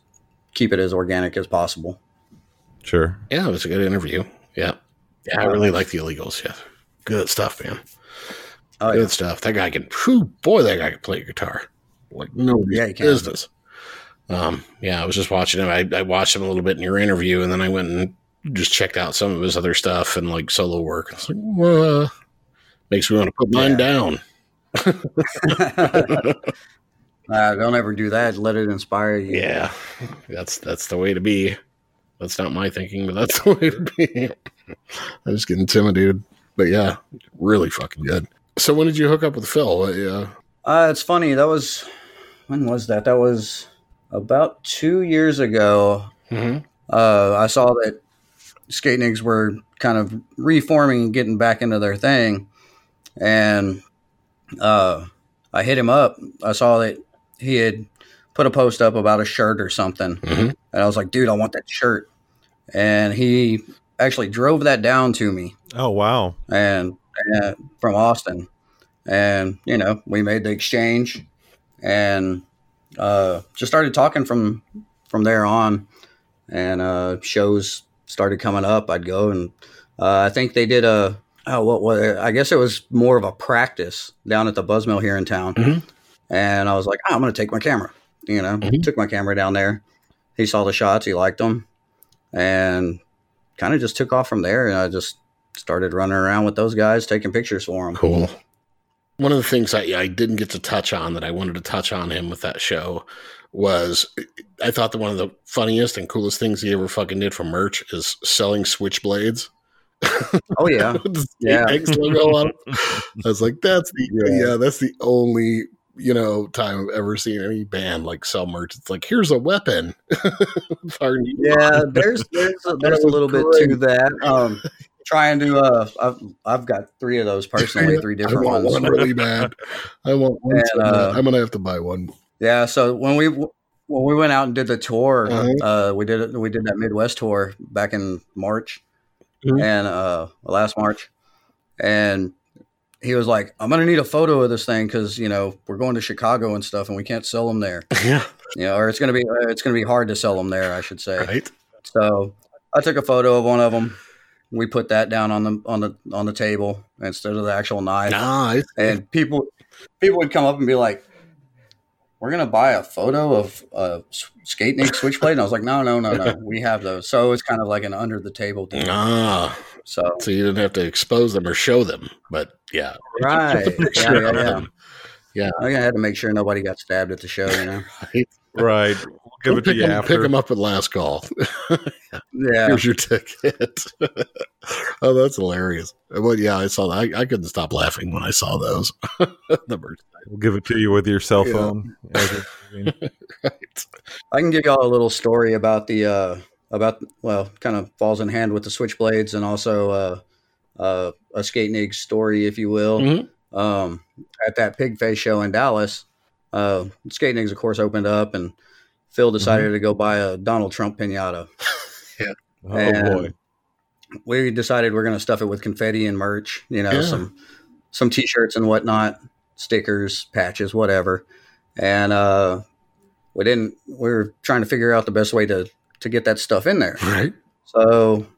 keep it as organic as possible. Sure. yeah it was a good interview. Yeah. Yeah i really like the illegals. Yeah. Good stuff man. Oh good yeah, stuff. That guy can whew, boy that guy can play guitar like nobody's Yeah, business um yeah i was just watching him I, I watched him a little bit in your interview and then i went and just checked out some of his other stuff and like solo work it's like well, makes me want to put mine Yeah. down uh, don't ever do that. Let it inspire you. Yeah, that's that's the way to be. That's not my thinking, but that's the way to be. I just get intimidated, but yeah, really fucking good. So when did you hook up with Phil? Uh, yeah, Uh, it's funny. That was when was that? That was about two years ago. mm-hmm. uh, I saw that Skatenigs were kind of reforming and getting back into their thing, and uh, I hit him up. I saw that he had put a post up about a shirt or something, Mhm. and I was like, "Dude, I want that shirt." And he actually drove that down to me, Oh wow. and, and from Austin, and you know, we made the exchange, and uh, just started talking from from there on, and uh, shows started coming up. I'd go and uh, I think they did a oh what what I guess it was more of a practice down at the Buzz Mill here in town, Mhm. and I was like, oh, I'm going to take my camera. You know, Mhm. took my camera down there. He saw the shots, he liked them, and kind of just took off from there. And I just started running around with those guys, taking pictures for them. cool. One of the things I, I didn't get to touch on that I wanted to touch on him with that show was I thought that one of the funniest and coolest things he ever fucking did for merch is selling switchblades. Oh yeah, Yeah. X logo on. I was like, that's the Yeah. yeah. that's the only you know time I've ever seen any band like sell merch. It's like here's a weapon. With our name yeah. There's there's a, there's a little bit to that. Um, trying to uh, I've I've got three of those personally, three I different want ones. one really bad. I want one. And, uh, I'm gonna have to buy one. Yeah, so when we when we went out and did the tour, Uh-huh. uh, we did it. We did that Midwest tour back in March, Mhm. and uh, last March, and he was like, "I'm gonna need a photo of this thing because you know we're going to Chicago and stuff, and we can't sell them there. Yeah, You know, or it's gonna be uh, it's gonna be hard to sell them there, I should say. right. So I took a photo of one of them. We put that down on the on the on the table instead of the actual knife. Nice. and people people would come up and be like we're gonna buy a photo of a Skatenig switchblade? And i was like no no no no. We have those. So it's kind of like an under the table deal. Ah, so so you didn't have to expose them or show them, but yeah, right. Just yeah, yeah, yeah. i had to make sure nobody got stabbed at the show you know? Right. Right. We'll give it to pick you them, after. Pick them up at last call. yeah Here's your ticket. oh, that's hilarious. Well, yeah, I saw that. I, I couldn't stop laughing when I saw those. the merch. We'll give it to you with your cell Yeah. phone. as right. I can give y'all a little story about the uh, about well, kind of falls in hand with the switchblades and also uh, uh, a Skatenig story, if you will. Mhm. Um, at that Pigface show in Dallas, uh, Skatenigs of course opened up, and Phil decided to go buy a Donald Trump pinata. Yeah. Oh And- boy. we decided we're going to stuff it with confetti and merch, you know, Yeah. some some t-shirts and whatnot, stickers, patches, whatever. And uh, we didn't. We were trying to figure out the best way to to get that stuff in there. Right. So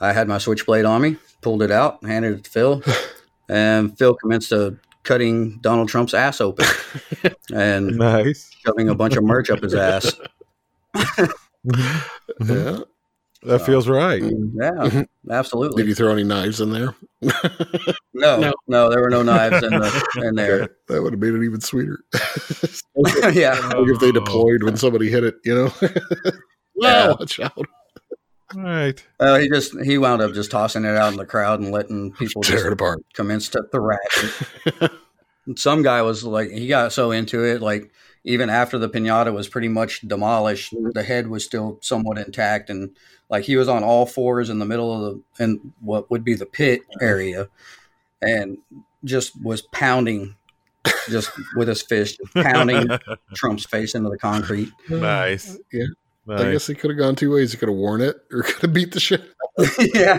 I had my switchblade on me, pulled it out, handed it to Phil, and Phil commenced to cutting Donald Trump's ass open and Nice. shoving a bunch of merch up his ass. Mhm. Yeah. That feels right. Yeah, absolutely. Did you throw any knives in there? No, No. no, there were no knives in the in there. that would have made it even sweeter. yeah, like if they deployed when somebody hit it, you know? Yeah. wow, watch out. All right. uh, he just he wound up just tossing it out in the crowd and letting people just Tear it apart. commence to thrash. it. And Some guy was like, he got so into it, like even after the pinata was pretty much demolished, the head was still somewhat intact, and like he was on all fours in the middle of the in what would be the pit area, and just was pounding, just with his fist, pounding Trump's face into the concrete. nice. Yeah. Nice. I guess he could have gone two ways. He could have worn it or could have beat the shit. yeah.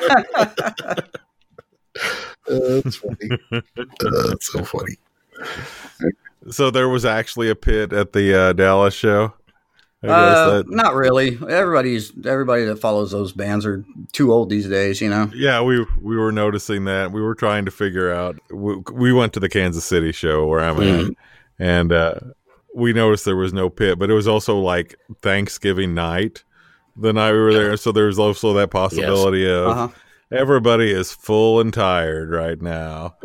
Uh, that's funny. Uh, that's so funny. So there was actually a pit at the uh, Dallas show. Uh, that, not really. Everybody's everybody that follows those bands are too old these days. You know. yeah, we we were noticing that. We were trying to figure out. We, we went to the Kansas City show where I'm at, and uh, we noticed there was no pit, but it was also like Thanksgiving night, the night we were there. So there's also that possibility of Uh huh. everybody is full and tired right now.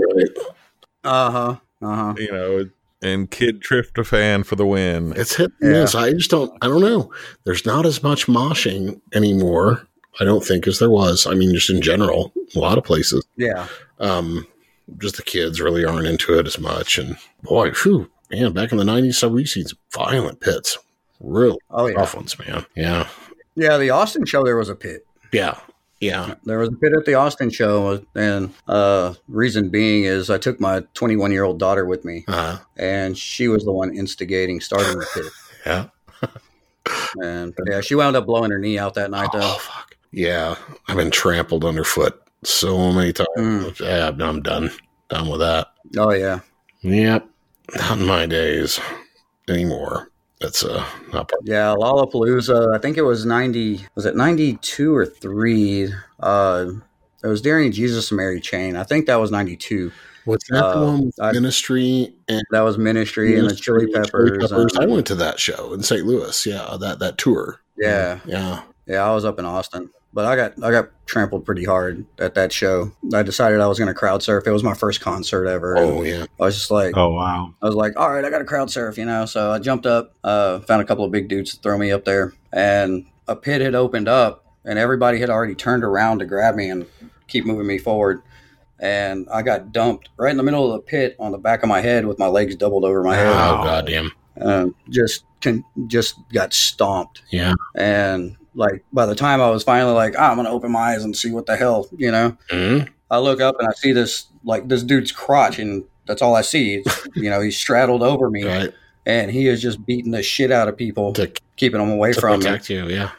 Uh huh. Uh huh. You know, and Kid Tryptophan for the win. It's hit and Yeah. miss. I just don't, I don't know. There's not as much moshing anymore, I don't think, as there was. I mean, just in general, a lot of places. Yeah. Um, just the kids really aren't into it as much. And boy, phew, man, back in the 90s, so we seen some violent pits. Real Oh yeah. tough ones, man. Yeah. Yeah. The Austin show there was a pit. Yeah. Yeah. There was a pit at the Austin show, and uh, reason being is I took my 21 year old daughter with me, Uh, and she was the one instigating starting the pit. yeah. And yeah, she wound up blowing her knee out that night Oh, though. fuck. Yeah. I've been trampled underfoot so many times. Mm. Yeah, I'm done. Done with that. Oh yeah. Yep. Not in my days anymore. That's uh not part Yeah, Lollapalooza. I think it was ninety. Was it ninety two or three? Uh, it was during Jesus and Mary Chain. I think that was ninety two. What's that the Uh, one with I- Ministry and That was Ministry and the Chili Ministry, Peppers. I went to that show in St. Louis. Yeah, that that tour. yeah, Yeah. yeah. I was up in Austin, but I got I got trampled pretty hard at that show. I decided I was going to crowd surf. It was my first concert ever. Oh yeah. I was just like, Oh wow! I was like, all right, I got to crowd surf, you know. So I jumped up, uh, found a couple of big dudes to throw me up there, and a pit had opened up, and everybody had already turned around to grab me and keep moving me forward. And I got dumped right in the middle of the pit on the back of my head with my legs doubled over my head, Oh goddamn. and just can, just got stomped. Yeah. And like by the time I was finally like, ah, I'm gonna open my eyes and see what the hell, you know. Mhm. I look up and I see this like this dude's crotch, and that's all I see. It's, you know, he's straddled over me, Right. and he is just beating the shit out of people, To, keeping them away from me. you. Yeah.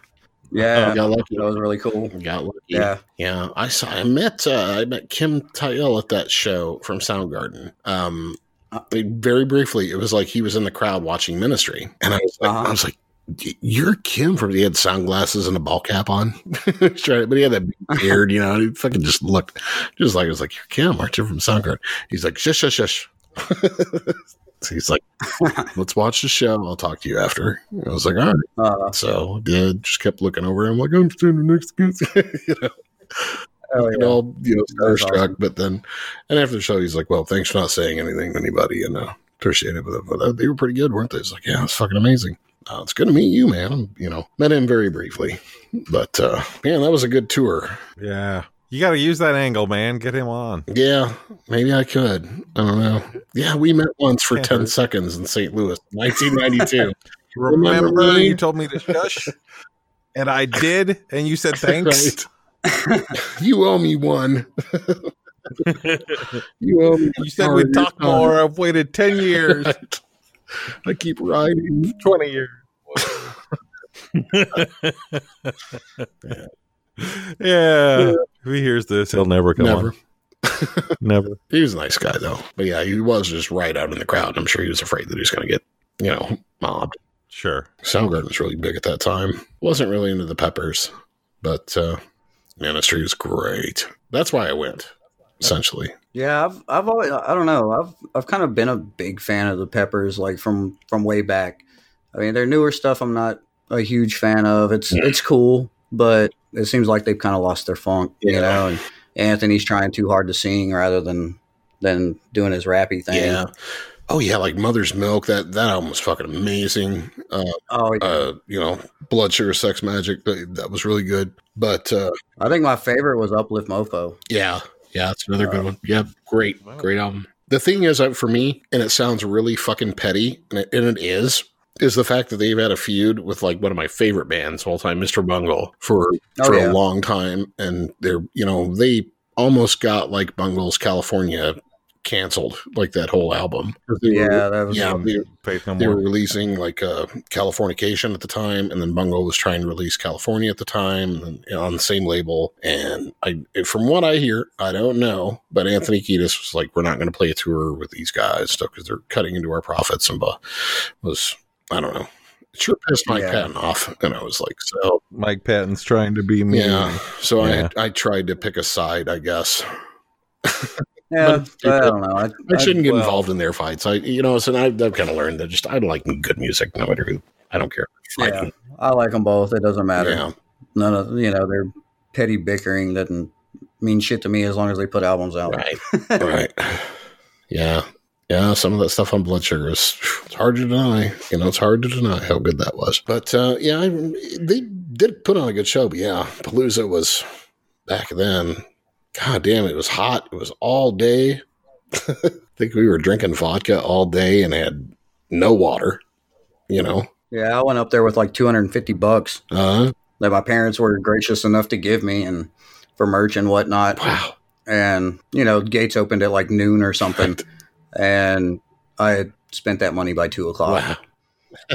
Yeah, Got lucky. that was really cool. Got lucky. Yeah, Yeah, I saw. I met. Uh, I met Kim Thayil at that show from Soundgarden. Um, Uh. very briefly, it was like he was in the crowd watching Ministry, and I was like, Uh-huh. I was like, "Y- "You're Kim from." He had sunglasses and a ball cap on, but he had that beard, you know. And he fucking just looked just like it was like, "You're Kim, aren't you from Soundgarden?" He's like, "Shush, shush, shush." So he's like, "Let's watch the show. I'll talk to you after." I was like, "All right." uh, So did just kept looking over I'm like, "I'm standing next to you," you know oh, and yeah. all you know starstruck. awesome. But then, and after the show, he's like, "Well, thanks for not saying anything to anybody," and uh, appreciate it. But uh, they were pretty good, weren't they? It's like, yeah, it's fucking amazing. Uh, it's good to meet you, man. You know, met him very briefly, but uh, man, that was a good tour. Yeah. You got to use that angle, man. Get him on. Yeah, maybe I could. I don't know. Yeah, we met once for 10 seconds in St. Louis, 1992. Remember, Remember you told me to shush, and I did, and you said thanks. Right. you owe me one. you owe me. You said we'd talk more. I've waited ten years, I keep riding. twenty years. yeah, if he hears this, he'll never come Never. on. Never. He was a nice guy though. But yeah, he was just right out in the crowd. I'm sure he was afraid that he was going to get, you know, mobbed. Sure. Soundgarden was really big at that time. Wasn't really into the Peppers, but uh, Ministry was great. That's why I went. Essentially, Yeah, I've I've always I don't know I've I've kind of been a big fan of the Peppers like from from way back. I mean, their newer stuff I'm not a huge fan of. It's Yeah. it's cool, but it seems like they've kind of lost their funk, you Yeah. know. And Anthony's trying too hard to sing rather than than doing his rappy thing. yeah. Oh yeah, like Mother's Milk. That that album was fucking amazing. Uh, Oh, yeah. uh, you know, Blood Sugar Sex Magik. That, that was really good. But uh, I think my favorite was Uplift Mofo. yeah, yeah, it's another good Uh, one. Yeah, great, great album. The thing is, uh, for me, and it sounds really fucking petty, and it, and it is, is the fact that they've had a feud with like one of my favorite bands of all time, Mr. Bungle, for Oh, for yeah. a long time, and they're you know they almost got like Bungle's California canceled, like that whole album. They were- Yeah, that was yeah, um, they, Faith no they were releasing like uh, Californication at the time, and then Bungle was trying to release California at the time and, you know, on the same label. And I, from what I hear, I don't know, but Anthony Kiedis was like, "We're not going to play a tour with these guys stuff because they're cutting into our profits." And blah. was I don't know. It sure pissed Mike Yeah. Patton off, and I was like, "So Mike Patton's trying to be me. yeah." So Yeah. I I tried to pick a side, I guess. yeah. I don't know. I, I shouldn't get well, involved in their fights. I, you know, so I've, I've kind of learned that just I like good music, no matter who. I don't care. Yeah, I like them both. It doesn't matter. Yeah. None of you know their petty bickering doesn't mean shit to me as long as they put albums out. Right. right. Yeah. Yeah. Some of that stuff on blood sugar is it's hard to deny. You know, it's hard to deny how good that was. But uh, yeah, I, they did put on a good show. But yeah, Palooza was back then. God damn, it was hot. It was all day. I think we were drinking vodka all day and had no water. You know. Yeah, I went up there with like 250 bucks Uh, that my parents were gracious enough to give me and for merch and whatnot. wow. And you know, gates opened at like noon or something, and I had spent that money by two o'clock. Wow.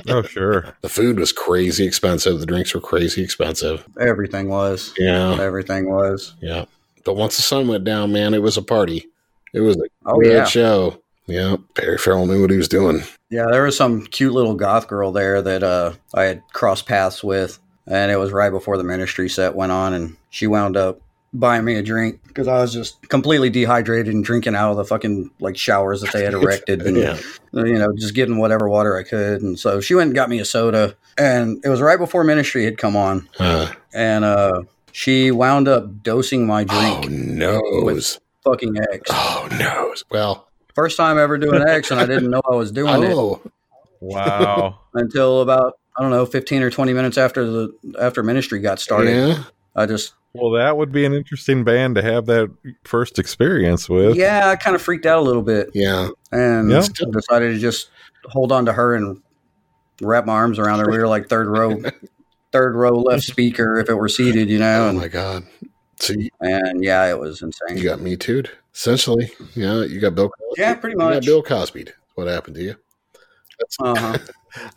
Oh, sure. The food was crazy expensive. The drinks were crazy expensive. Everything was. Yeah. Everything was. Yeah. But once the sun went down, man, it was a party. It was a Oh good yeah. show. Yeah. Perry Farrell knew what he was doing. Yeah, there was some cute little goth girl there that uh, I had crossed paths with, and it was right before the ministry set went on, and she wound up buying me a drink because I was just completely dehydrated and drinking out of the fucking like showers that they had erected, and Yeah. you know just getting whatever water I could, and so she went and got me a soda, and it was right before ministry had come on, Uh, and uh, she wound up dosing my drink. oh, drink no. with fucking X. Oh, no. Well, First time ever doing X, and I didn't know I was doing it. oh, Wow. until about I don't know, fifteen or twenty minutes after the after ministry got started. yeah. I just well, that would be an interesting band to have that first experience with. yeah, I kind of freaked out a little bit Yeah. and Yeah. decided to just hold on to her and wrap my arms around her. We were like third row, third row left speaker if it were seated, you know. Oh, And, my God. So you, and yeah, it was insane. you got me too, essentially. Yeah. You got Bill Cosby. yeah, pretty You got much. Bill Cosby. What happened to you? Uh-huh.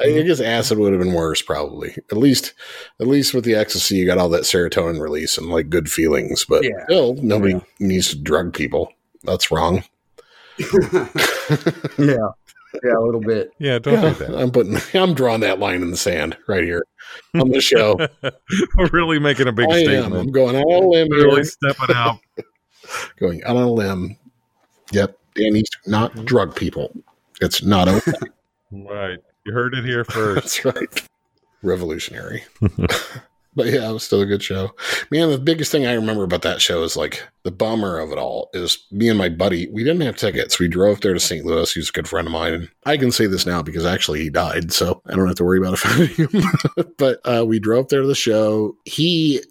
I I guess acid would have been worse, probably. At least, at least with the ecstasy, you got all that serotonin release and like good feelings. But Yeah. still, nobody Yeah. needs to drug people. That's wrong. yeah, yeah, a little bit. Yeah, don't Yeah, do that. I'm putting, I'm drawing that line in the sand right here on the show. We're really making a big I am. statement. I'm going out on a limb here. Really stepping out. Going out on a limb. Yep, Dan needs not hmm. drug people. It's not okay. right. You heard it here first. That's right. Revolutionary. But yeah, it was still a good show. Man, the biggest thing I remember about that show is like the bummer of it all is me and my buddy, we didn't have tickets. We drove there to St. Louis. He's a good friend of mine. And I can say this now because actually he died. So I don't have to worry about offending him. but uh, we drove there to the show. He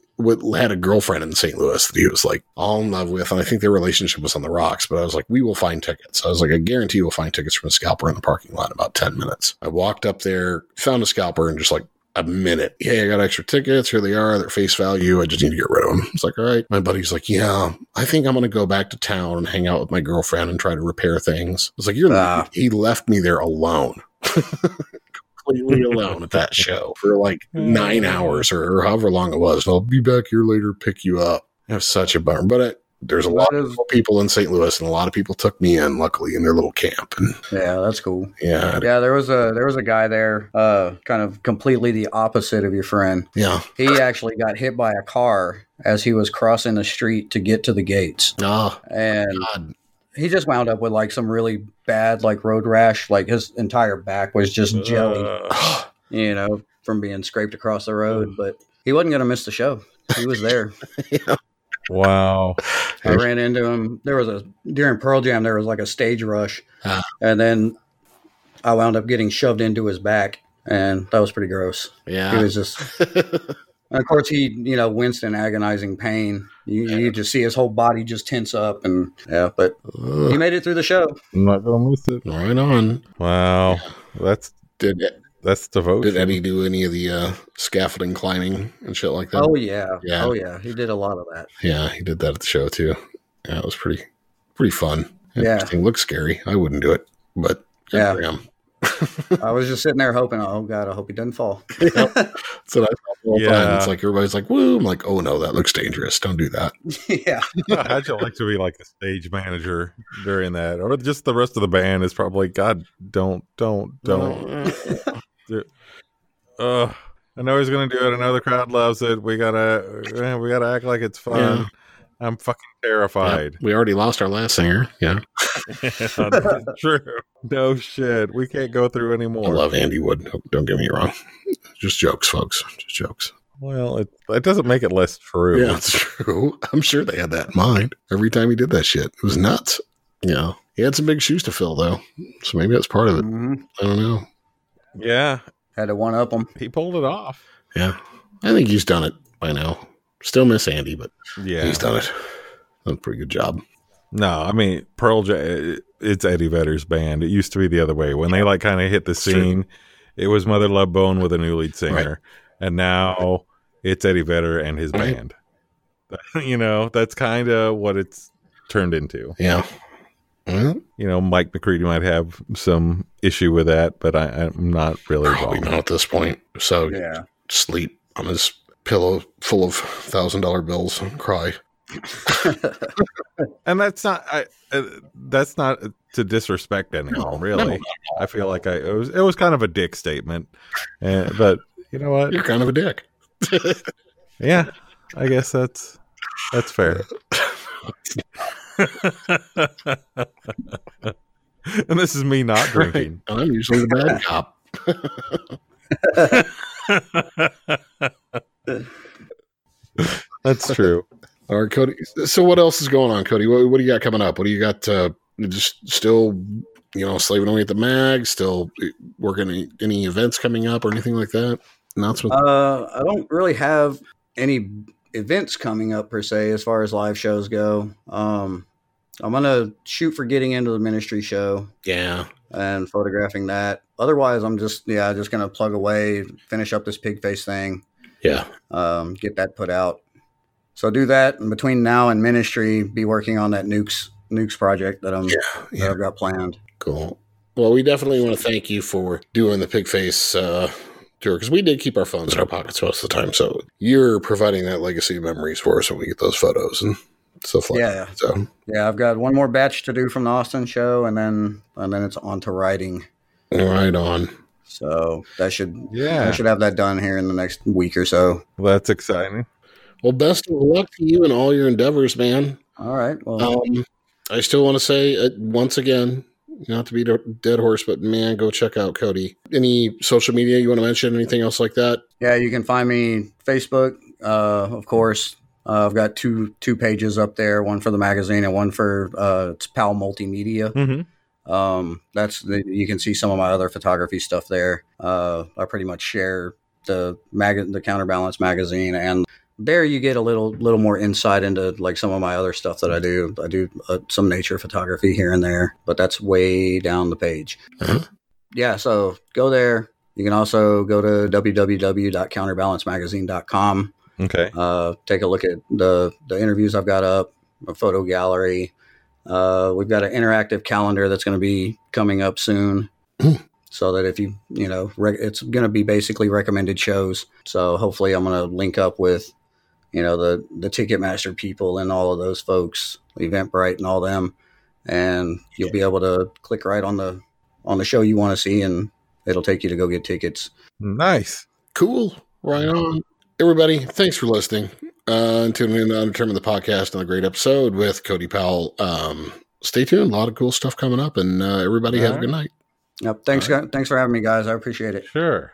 had a girlfriend in St. Louis that he was like all in love with, and I think their relationship was on the rocks. But I was like, we will find tickets. I was like, I guarantee we'll find tickets from a scalper in the parking lot in about ten minutes. I walked up there, found a scalper, and just like a minute. Hey, I got extra tickets. Here they are. They're face value. I just need to get rid of them. It's like, all right. My buddy's like, yeah, I think I'm going to go back to town and hang out with my girlfriend and try to repair things. It's like, you're, Ah. he left me there alone. Completely alone at that show for like nine hours or, or however long it was. I'll be back here later, pick you up. I have such a bummer. But it, there's a lot of people in St. Louis, and a lot of people took me in, luckily, in their little camp. And Yeah, that's cool. yeah, Yeah, there was a there was a guy there, uh, kind of completely the opposite of your friend. yeah. He actually got hit by a car as he was crossing the street to get to the gates, Oh, and God. he just wound up with like some really bad like road rash. Like his entire back was just jelly, Uh, you know, from being scraped across the road. But he wasn't gonna miss the show. He was there. wow. I ran into him. There was a during Pearl Jam. There was like a stage rush, Ah. and then I wound up getting shoved into his back, and that was pretty gross. Yeah. He was just, and of course, he you know winced in agonizing pain. You, you just see his whole body just tense up, and yeah, but he made it through the show. I'm not gonna miss it. right on. Wow. That's Did that's devotion. did Eddie do any of the uh, scaffolding climbing and shit like that? Oh yeah, Yeah. oh yeah, he did a lot of that. Yeah, he did that at the show too. Yeah, it was pretty pretty fun. Yeah. Interesting. Looks scary. I wouldn't do it, but Yeah. for. I was just sitting there hoping, oh god, I hope he doesn't fall. That's what I thought the whole time. Yeah. It's like everybody's like, "Woo!" I'm like, "Oh no, that looks dangerous. Don't do that." yeah, How'd you like to be like a stage manager during that, or just the rest of the band is probably God. Don't, don't, don't. Uh, I know he's gonna do it. I know the crowd loves it. We gotta, we gotta act like it's fun. Yeah. I'm fucking Yeah, terrified. we already lost our last singer. Yeah, True. No shit. We can't go through anymore. I love Andy Wood. Don't- Don't get me wrong. Just jokes, folks. Just jokes. Well, it it doesn't make it less true. Yeah, it's true. I'm sure they had that in mind every time he did that shit. It was nuts. Yeah, he had some big shoes to fill though, so maybe that's part of it. Mhm. I don't know. Yeah, had to one up him. he pulled it off. Yeah, I think he's done it by now. Still miss Andy, but Yeah. he's done it. Done a pretty good job. No, I mean Pearl Jam. It's Eddie Vedder's band. It used to be the other way when they like kind of hit the scene. It was Mother Love Bone with a new lead singer, and now it's Eddie Vedder and his band. you know, that's kind of what it's turned into. Yeah. Well, You know, Mike McCready might have some issue with that, but I, I'm not really probably involved. not at this point. So Yeah, sleep on his pillow full of thousand dollar bills and cry. And that's not. I, uh, that's not to disrespect anyone. really, I feel like I it was it was kind of a dick statement, uh, but you know what? You're kind of a dick. Yeah, I guess that's that's fair. and this is me not drinking. And I'm usually the bad cop. That's true. All right, Cody. So what else is going on, Cody? What, what do you got coming up? What do you got? Uh, just still, you know, slaving away at the mag. Still working any, any events coming up or anything like that? Announcement. uh, I don't really have any events coming up per se as far as live shows go. Um, I'm gonna shoot for getting into the ministry show yeah. and photographing that. Otherwise, I'm just yeah, just gonna plug away, finish up this Pigface thing, Yeah. um, get that put out. So do that, and between now and ministry, be working on that nukes nukes project that I'm Yeah. that Yeah. I've got planned. Cool. Well, we definitely want to thank you for doing the Pigface uh, tour because we did keep our phones in our pockets most of the time. So you're providing that legacy of memories for us when we get those photos and stuff like Yeah. that. So Yeah, I've got one more batch to do from the Austin show, and then and then it's on to writing. right on. So that should yeah, I should have that done here in the next week or so. that's exciting. Well, best of luck to you and all your endeavors, man. All right. Well, Um, I still want to say uh, once again, not to be a dead horse, but man, go check out Cody. Any social media you want to mention? Anything else like that? yeah, you can find me Facebook, uh, of course. Uh, I've got two two pages up there, one for the magazine and one for uh, it's Powell Multimedia. Mm-hmm. Um, that's the, you can see some of my other photography stuff there. Uh, I pretty much share the mag the Counterbalance magazine and there you get a little little more insight into like some of my other stuff that I do. I do uh, some nature photography here and there, but that's way down the page. Uh-huh. Yeah, so go there. You can also go to www.counterbalancemagazine.com. Okay. Uh, take a look at the the interviews I've got up, a photo gallery. Uh, we've got an interactive calendar that's going to be coming up soon, so that if you you know re- it's going to be basically recommended shows. So hopefully, I'm going to link up with you know the the Ticketmaster people and all of those folks, Eventbrite and all them, and you'll be able to click right on the on the show you want to see, and it'll take you to go get tickets. Nice. Cool. Right on. Everybody, thanks for listening. Uh, and tuning in to Undetermined the podcast on a great episode with Cody Powell. Um, stay tuned. A lot of cool stuff coming up. And uh, everybody have a good night. Yep. Thanks, guys. Thanks for having me, guys. I appreciate it. Sure.